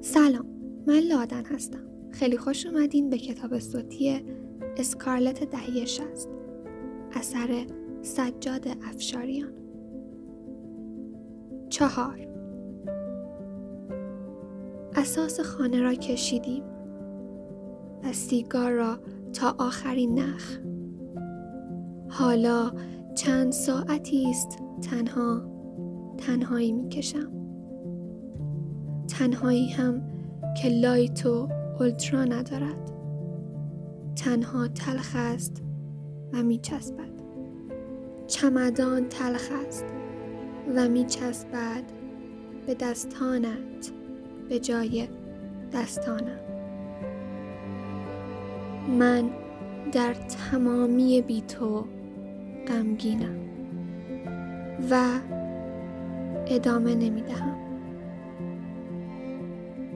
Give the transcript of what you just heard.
سلام من لادن هستم. خیلی خوش اومدین به کتاب صوتی اسکارلت دهی شست اثر سجاد افشاریان. چهار. اساس خانه را کشیدیم و سیگار را تا آخرین نخ. حالا چند ساعتی است تنها تنهایی می‌کشم. تنهایی هم که لایت و اولترا ندارد. تنها تلخ است و میچسبد. چمدان تلخ است و میچسبد به دستانت به جای دستانم. من در تمامی بی تو غمگینم و ادامه نمی دهم.